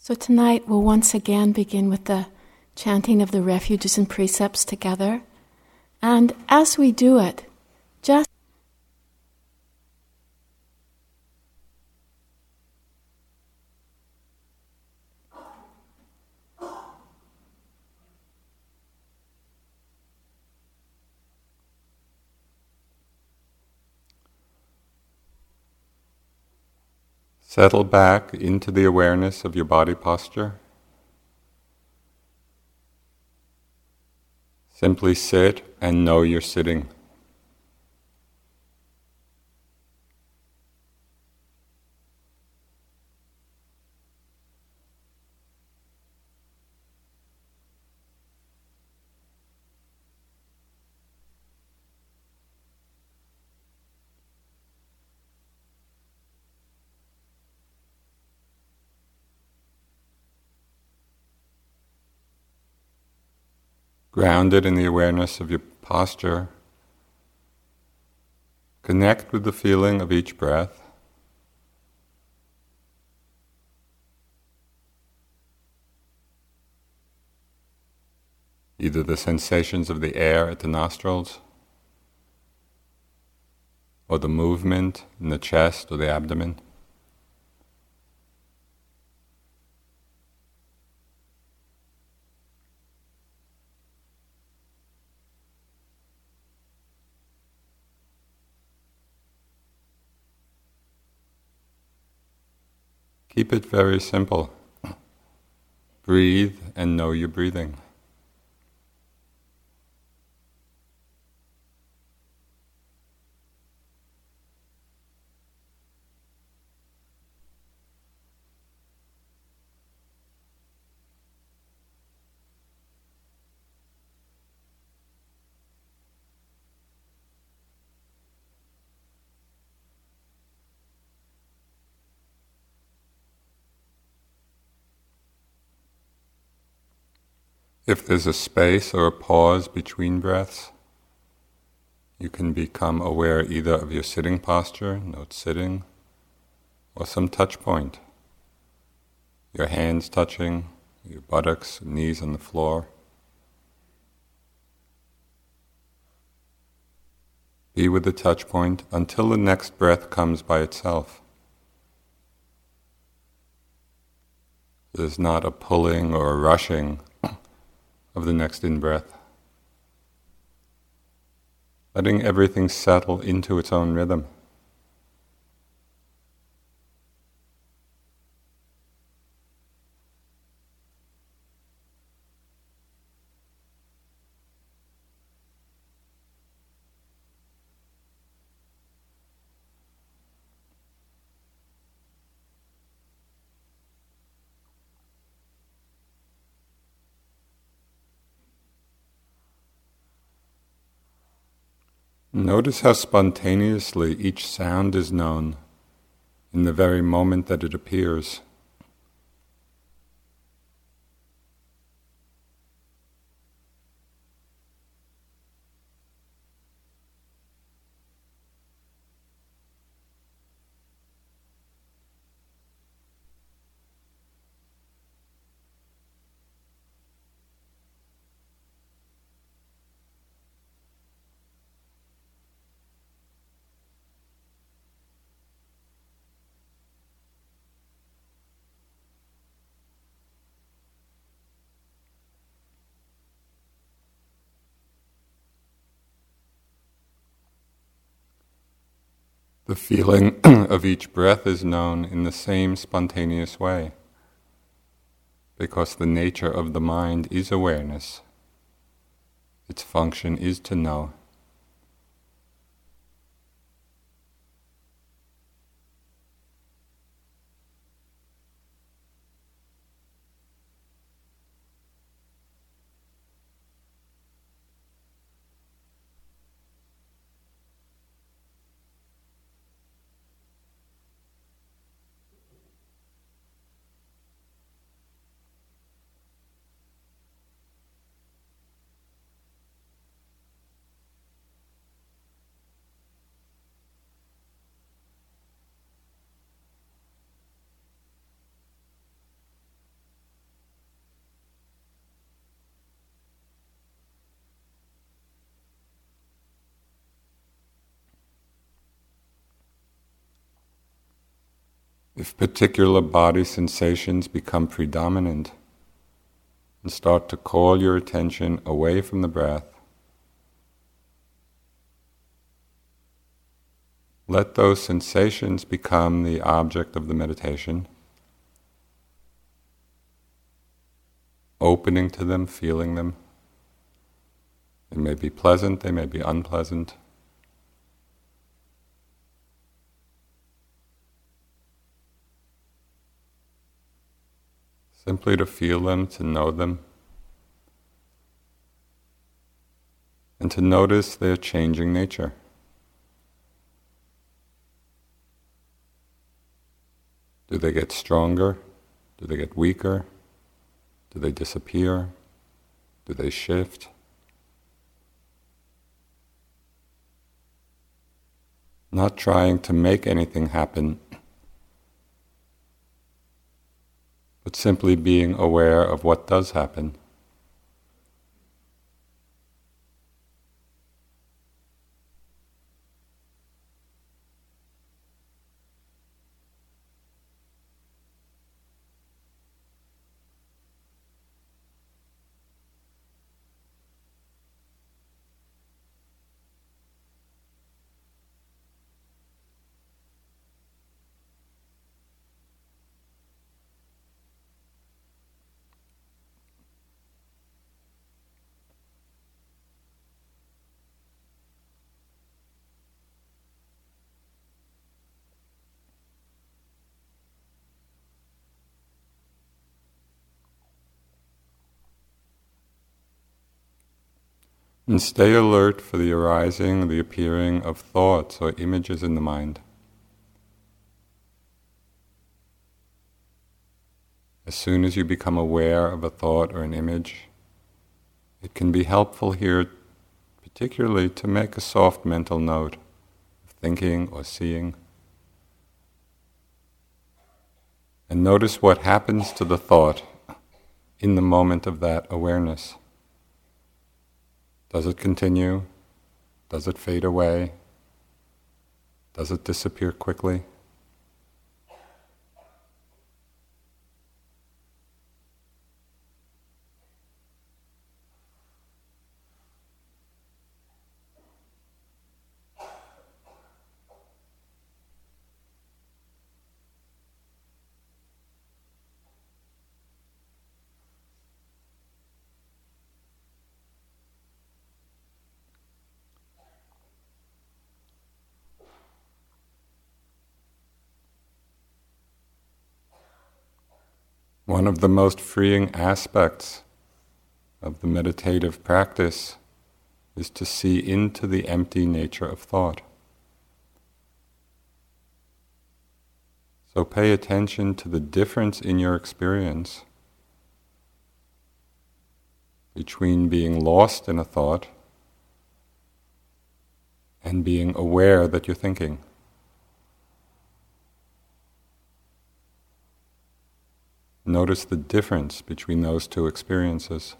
So tonight we'll once again begin with the chanting of the refuges and precepts together. And as we do it, just Settle back into the awareness of your body posture. Simply sit and know you're sitting. Grounded in the awareness of your posture, connect with the feeling of each breath. Either the sensations of the air at the nostrils, or the movement in the chest or the abdomen. Keep it very simple. Breathe and know you're breathing. If there's a space or a pause between breaths, you can become aware either of your sitting posture, note sitting, or some touch point. Your hands touching, your buttocks, knees on the floor. Be with the touch point until the next breath comes by itself. There's not a pulling or a rushing of the next in breath. Letting everything settle into its own rhythm. Notice how spontaneously each sound is known in the very moment that it appears. The feeling of each breath is known in the same spontaneous way, because the nature of the mind is awareness. Its function is to know. If particular body sensations become predominant and start to call your attention away from the breath, let those sensations become the object of the meditation, opening to them, feeling them. They may be pleasant, they may be unpleasant. Simply to feel them, to know them, and to notice their changing nature. Do they get stronger? Do they get weaker? Do they disappear? Do they shift? Not trying to make anything happen but simply being aware of what does happen. And stay alert for the arising, the appearing of thoughts or images in the mind. As soon as you become aware of a thought or an image, it can be helpful here, particularly to make a soft mental note of thinking or seeing. And notice what happens to the thought in the moment of that awareness. Does it continue? Does it fade away? Does it disappear quickly? One of the most freeing aspects of the meditative practice is to see into the empty nature of thought. So pay attention to the difference in your experience between being lost in a thought and being aware that you're thinking. Notice the difference between those two experiences.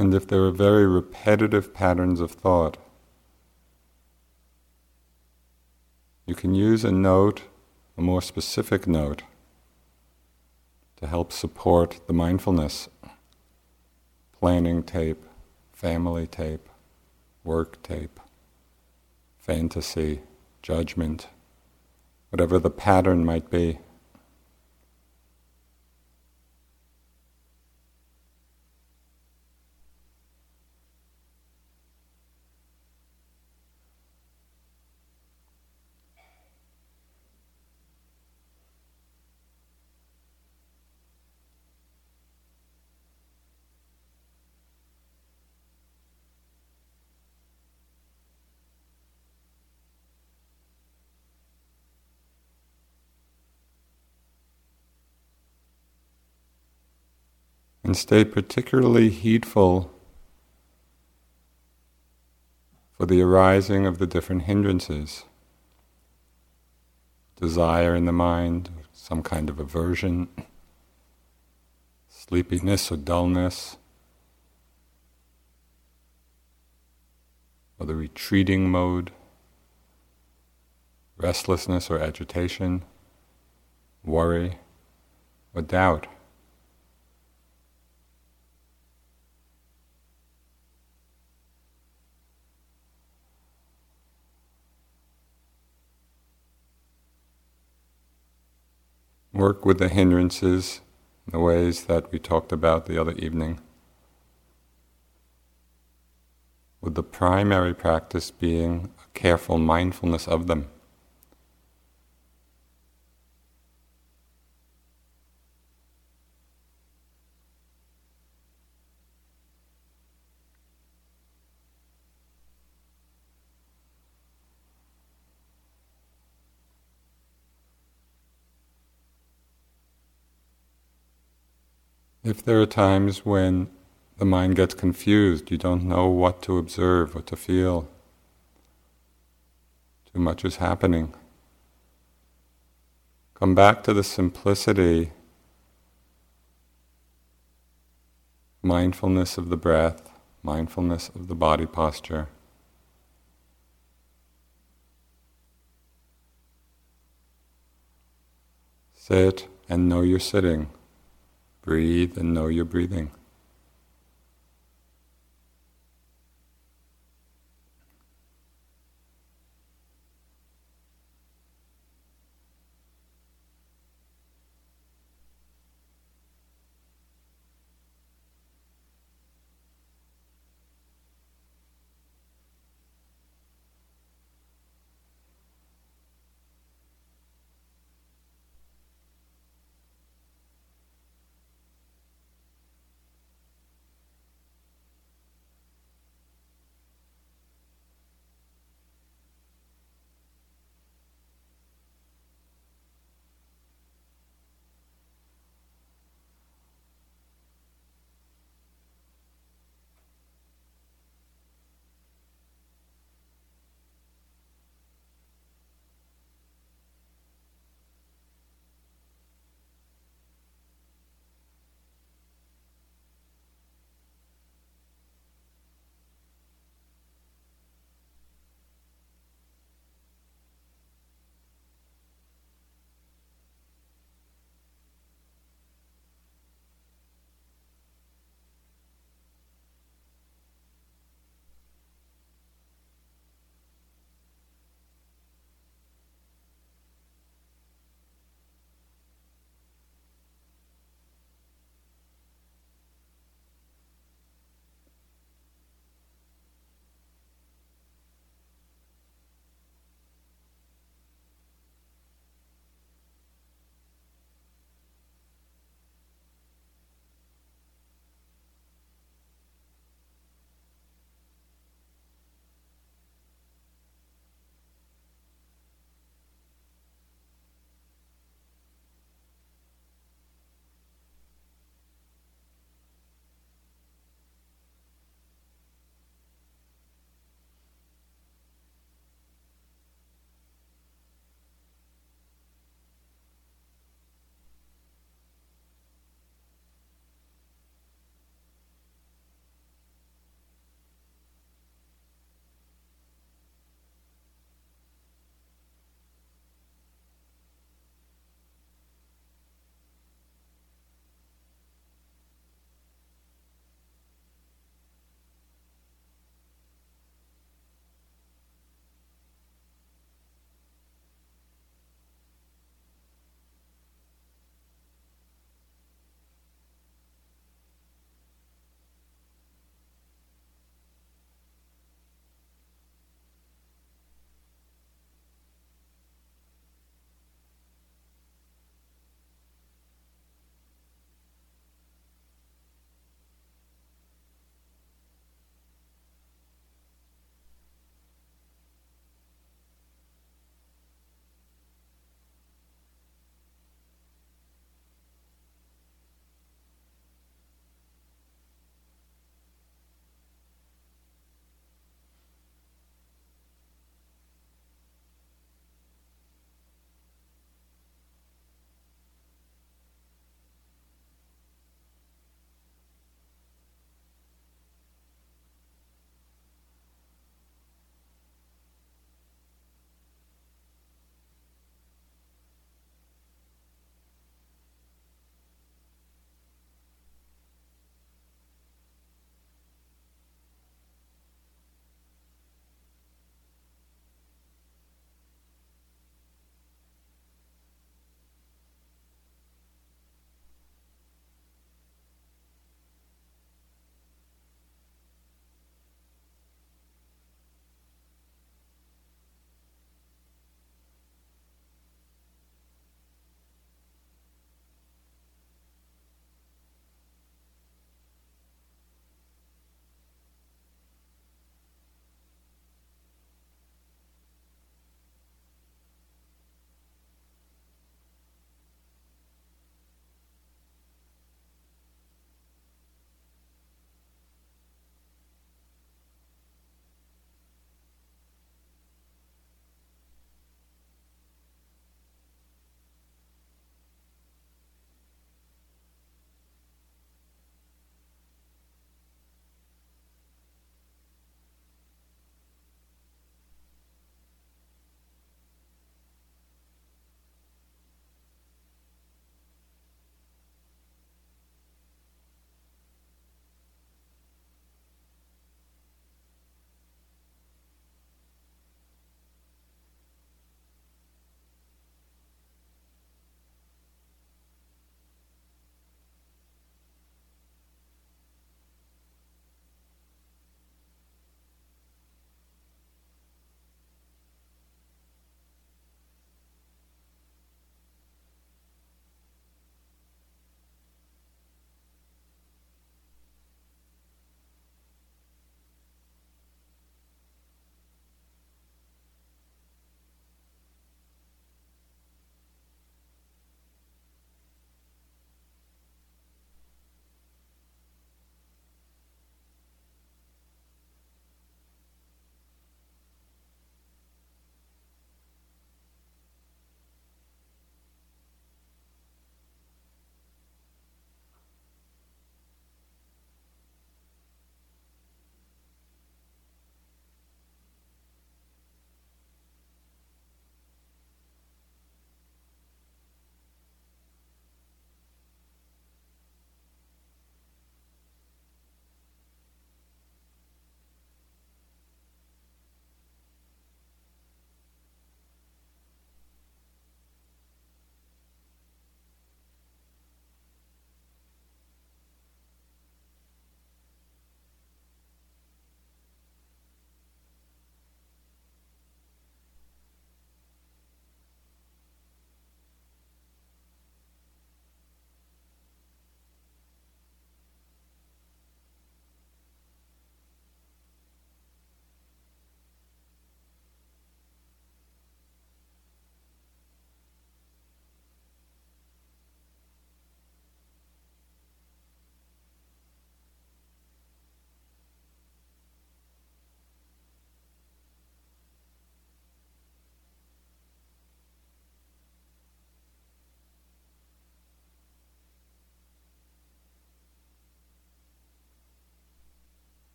And if there are very repetitive patterns of thought, you can use a note, a more specific note, to help support the mindfulness. Planning tape, family tape, work tape, fantasy, judgment, whatever the pattern might be. And stay particularly heedful for the arising of the different hindrances. Desire in the mind, some kind of aversion, sleepiness or dullness, or the retreating mode, restlessness or agitation, worry or doubt. Work with the hindrances in the ways that we talked about the other evening. With the primary practice being a careful mindfulness of them. If there are times when the mind gets confused, you don't know what to observe, what to feel, too much is happening. Come back to the simplicity, mindfulness of the breath, mindfulness of the body posture. Sit and know you're sitting. Breathe and know you're breathing.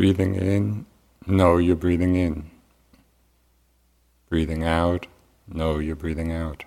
Breathing in, know you're breathing in. Breathing out, know you're breathing out.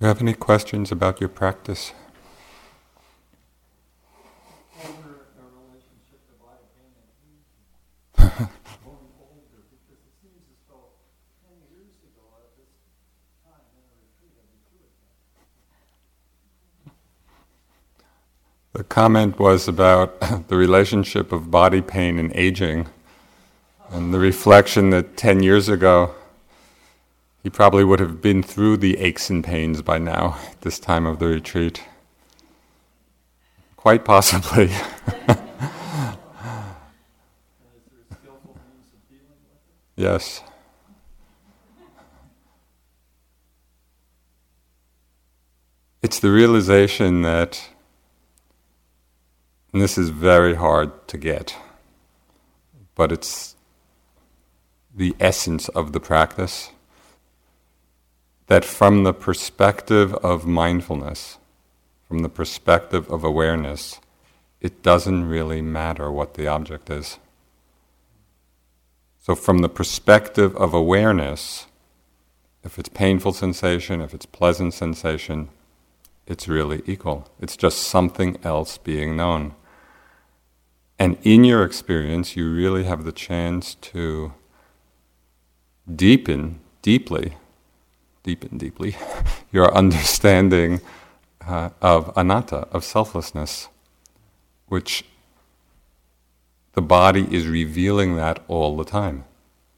You have any questions about your practice? The comment was about the relationship of body pain and aging, and the reflection that 10 years ago he probably would have been through the aches and pains by now, at this time of the retreat. Quite possibly. yes. It's the realization that, and this is very hard to get, but it's the essence of the practice that from the perspective of mindfulness, from the perspective of awareness, it doesn't really matter what the object is. So, from the perspective of awareness, if it's painful sensation, if it's pleasant sensation, it's really equal. It's just something else being known. And in your experience, you really have the chance to deepen deeply deepen deeply your understanding uh, of anatta, of selflessness, which the body is revealing that all the time,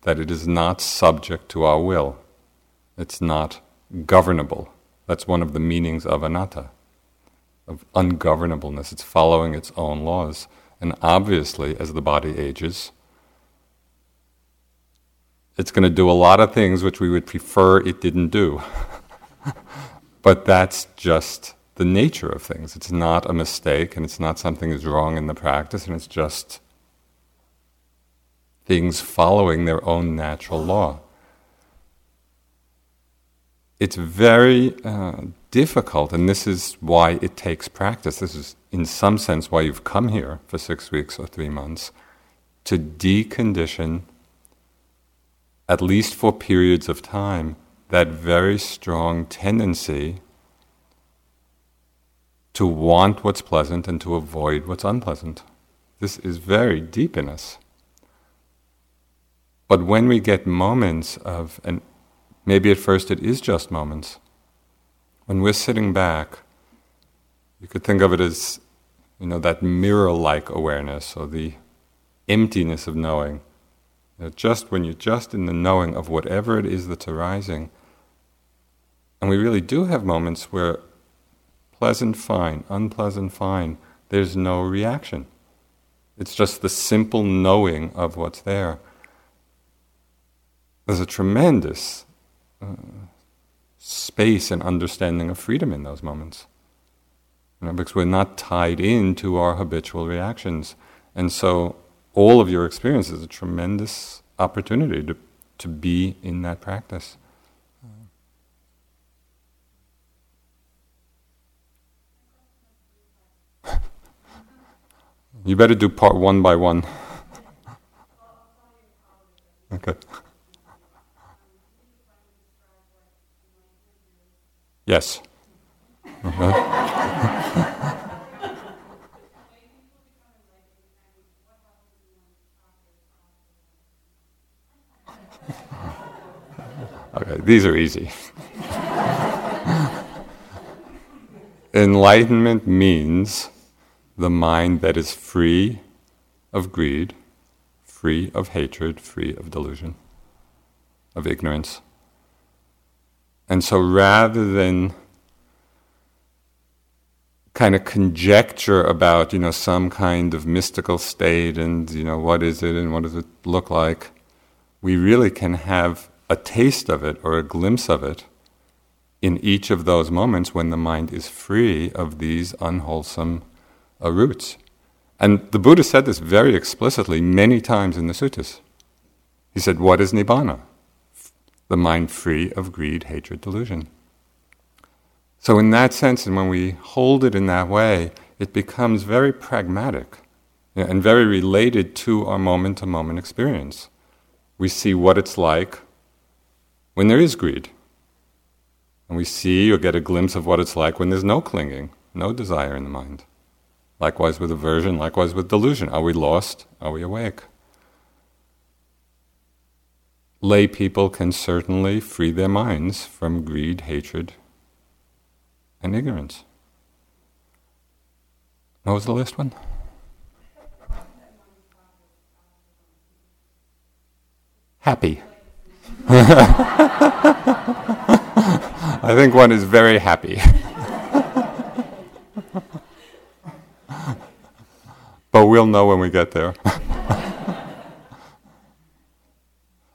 that it is not subject to our will, it's not governable. That's one of the meanings of anatta, of ungovernableness. It's following its own laws. And obviously, as the body ages, it's going to do a lot of things which we would prefer it didn't do. but that's just the nature of things. It's not a mistake and it's not something that's wrong in the practice, and it's just things following their own natural law. It's very uh, difficult, and this is why it takes practice. This is, in some sense, why you've come here for six weeks or three months to decondition at least for periods of time, that very strong tendency to want what's pleasant and to avoid what's unpleasant. This is very deep in us. But when we get moments of, and maybe at first it is just moments, when we're sitting back, you could think of it as, you know, that mirror like awareness or the emptiness of knowing just when you're just in the knowing of whatever it is that's arising, and we really do have moments where pleasant, fine, unpleasant, fine, there's no reaction. It's just the simple knowing of what's there. There's a tremendous uh, space and understanding of freedom in those moments. You know, because we're not tied into our habitual reactions. And so all of your experience is a tremendous opportunity to, to be in that practice. you better do part one by one. okay. Yes. these are easy. Enlightenment means the mind that is free of greed, free of hatred, free of delusion, of ignorance. And so rather than kind of conjecture about, you know, some kind of mystical state and, you know, what is it and what does it look like, we really can have a taste of it or a glimpse of it in each of those moments when the mind is free of these unwholesome uh, roots. And the Buddha said this very explicitly many times in the suttas. He said, What is Nibbana? The mind free of greed, hatred, delusion. So, in that sense, and when we hold it in that way, it becomes very pragmatic and very related to our moment to moment experience. We see what it's like when there is greed. And we see or get a glimpse of what it's like when there's no clinging, no desire in the mind. Likewise with aversion, likewise with delusion. Are we lost? Are we awake? Lay people can certainly free their minds from greed, hatred, and ignorance. What was the last one? Happy. I think one is very happy. but we'll know when we get there.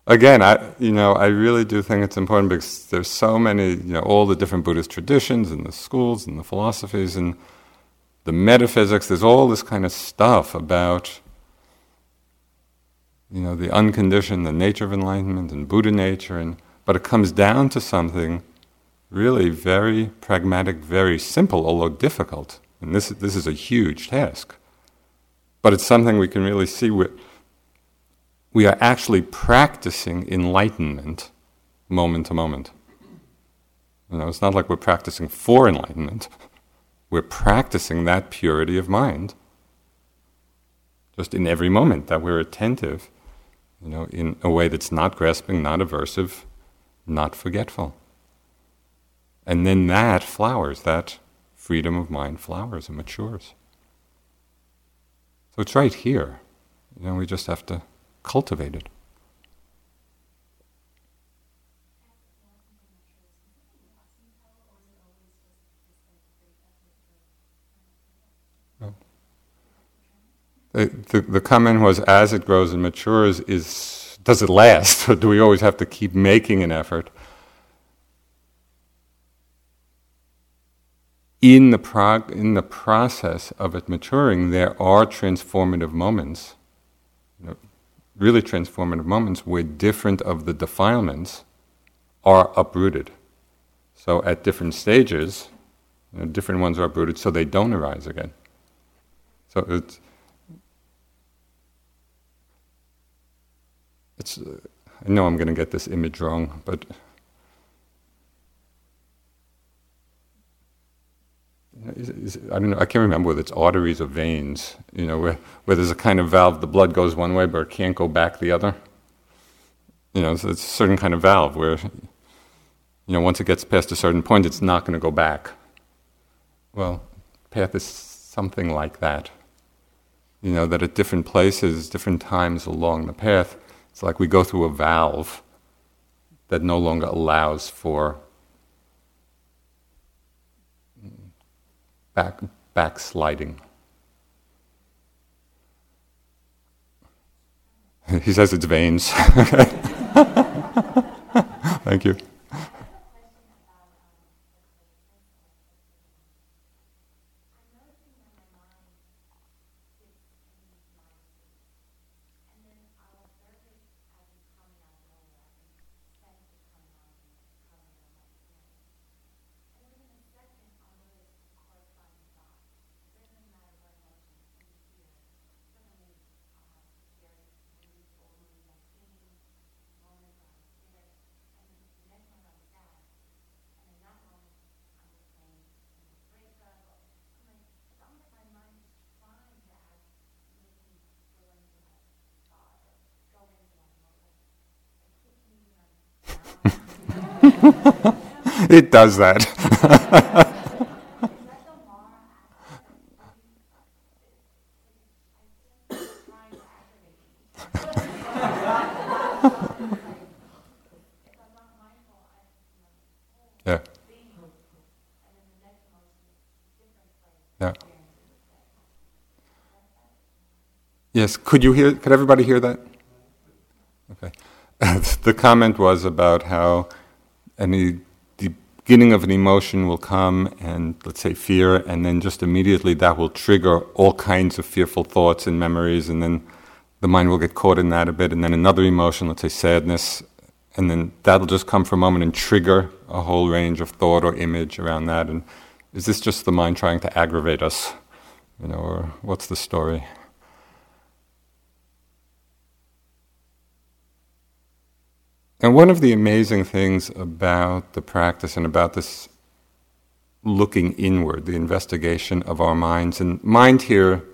Again, I you know I really do think it's important because there's so many you know all the different Buddhist traditions and the schools and the philosophies and the metaphysics. There's all this kind of stuff about you know the unconditioned, the nature of enlightenment and Buddha nature, and but it comes down to something really very pragmatic, very simple, although difficult. And this, this is a huge task. But it's something we can really see. We, we are actually practicing enlightenment moment to moment. You know, it's not like we're practicing for enlightenment. We're practicing that purity of mind. Just in every moment that we're attentive, you know, in a way that's not grasping, not aversive, not forgetful. And then that flowers, that freedom of mind flowers and matures. So it's right here. You know, we just have to cultivate it. The, the, the, comment was as it grows and matures is does it last or do we always have to keep making an effort in the, prog- in the process of it maturing, there are transformative moments, you know, really transformative moments, where different of the defilements are uprooted. So at different stages, you know, different ones are uprooted so they don't arise again. So it's, it's uh, I know I'm going to get this image wrong, but I don't know, I can't remember whether it's arteries or veins, you know, where, where there's a kind of valve, the blood goes one way, but it can't go back the other. You know, so it's a certain kind of valve where, you know, once it gets past a certain point, it's not going to go back. Well, path is something like that. You know, that at different places, different times along the path, it's like we go through a valve that no longer allows for back, backsliding. he says it's veins. Thank you. it does that. yeah. Yeah. Yes, could you hear, could everybody hear that? Okay. the comment was about how any beginning of an emotion will come and let's say fear and then just immediately that will trigger all kinds of fearful thoughts and memories and then the mind will get caught in that a bit and then another emotion let's say sadness and then that'll just come for a moment and trigger a whole range of thought or image around that and is this just the mind trying to aggravate us? You know or what's the story And one of the amazing things about the practice and about this looking inward, the investigation of our minds, and mind here,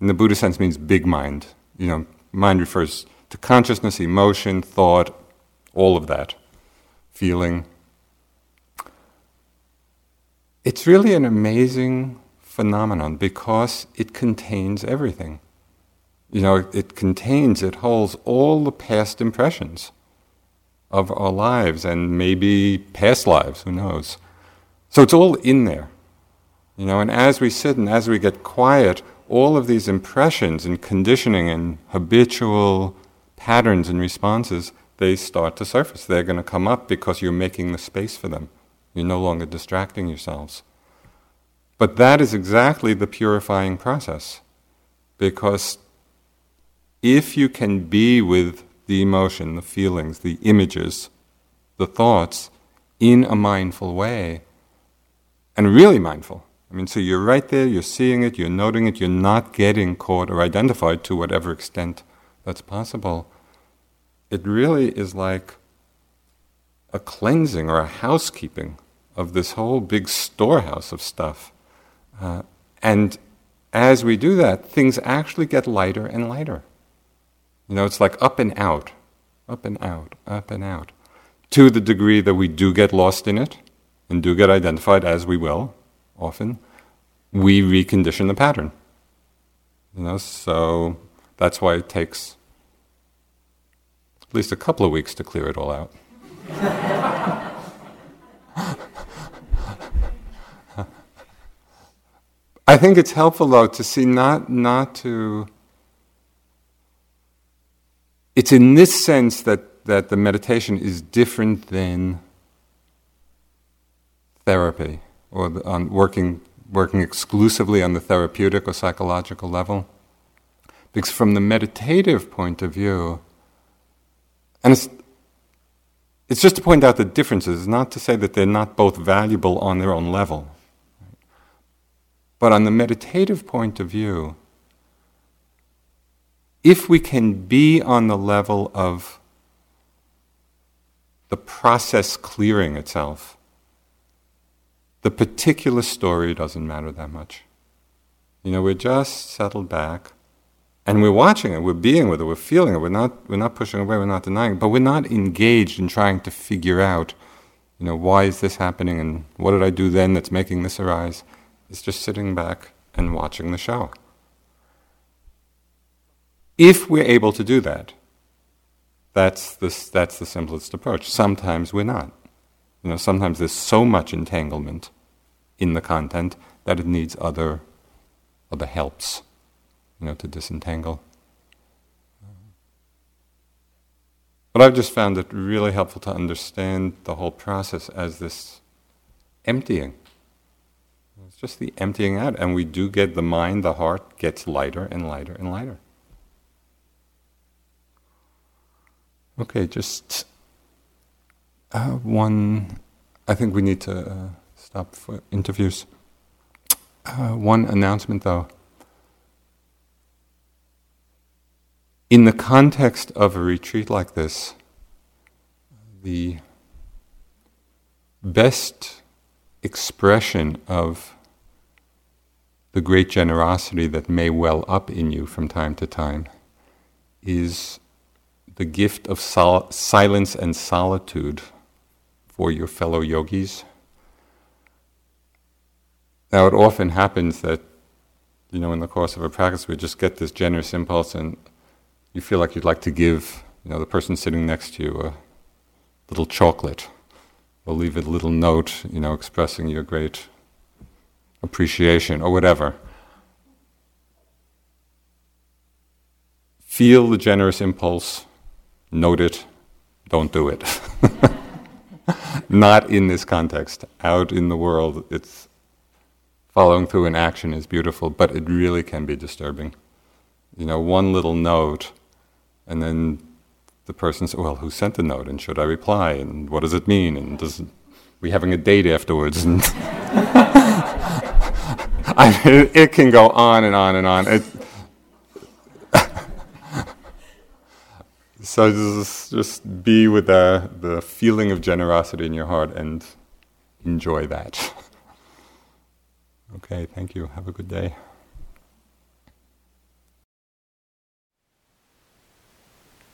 in the Buddhist sense, means big mind. You know, mind refers to consciousness, emotion, thought, all of that, feeling. It's really an amazing phenomenon because it contains everything. You know, it contains, it holds all the past impressions of our lives and maybe past lives, who knows. So it's all in there. You know, and as we sit and as we get quiet, all of these impressions and conditioning and habitual patterns and responses, they start to surface. They're going to come up because you're making the space for them. You're no longer distracting yourselves. But that is exactly the purifying process. Because if you can be with the emotion, the feelings, the images, the thoughts in a mindful way, and really mindful. I mean, so you're right there, you're seeing it, you're noting it, you're not getting caught or identified to whatever extent that's possible. It really is like a cleansing or a housekeeping of this whole big storehouse of stuff. Uh, and as we do that, things actually get lighter and lighter. You know, it's like up and out, up and out, up and out. To the degree that we do get lost in it and do get identified, as we will often, we recondition the pattern. You know, so that's why it takes at least a couple of weeks to clear it all out. I think it's helpful though to see not not to it's in this sense that, that the meditation is different than therapy or the, on working working exclusively on the therapeutic or psychological level. Because from the meditative point of view, and it's, it's just to point out the differences, not to say that they're not both valuable on their own level. But on the meditative point of view, if we can be on the level of the process clearing itself, the particular story doesn't matter that much. You know, we're just settled back and we're watching it, we're being with it, we're feeling it, we're not, we're not pushing away, we're not denying it, but we're not engaged in trying to figure out, you know, why is this happening and what did I do then that's making this arise? It's just sitting back and watching the show. If we're able to do that, that's the, that's the simplest approach. Sometimes we're not. You know, sometimes there's so much entanglement in the content that it needs other, other helps, you know, to disentangle. But I've just found it really helpful to understand the whole process as this emptying. It's just the emptying out, and we do get the mind, the heart gets lighter and lighter and lighter. Okay, just uh, one. I think we need to uh, stop for interviews. Uh, one announcement, though. In the context of a retreat like this, the best expression of the great generosity that may well up in you from time to time is the gift of sol- silence and solitude for your fellow yogis. Now, it often happens that, you know, in the course of a practice, we just get this generous impulse and you feel like you'd like to give, you know, the person sitting next to you a little chocolate or leave a little note, you know, expressing your great appreciation or whatever. Feel the generous impulse note it, don't do it. Not in this context. Out in the world, it's following through in action is beautiful, but it really can be disturbing. You know, one little note, and then the person says, "Well, who sent the note? And should I reply? And what does it mean? And does we having a date afterwards?" And I mean, it can go on and on and on. It, So just, just be with the, the feeling of generosity in your heart and enjoy that. okay, thank you. Have a good day.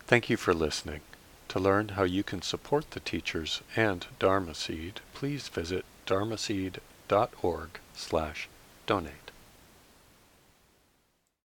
Thank you for listening. To learn how you can support the teachers and Dharma Seed, please visit dharmaseed.org slash donate.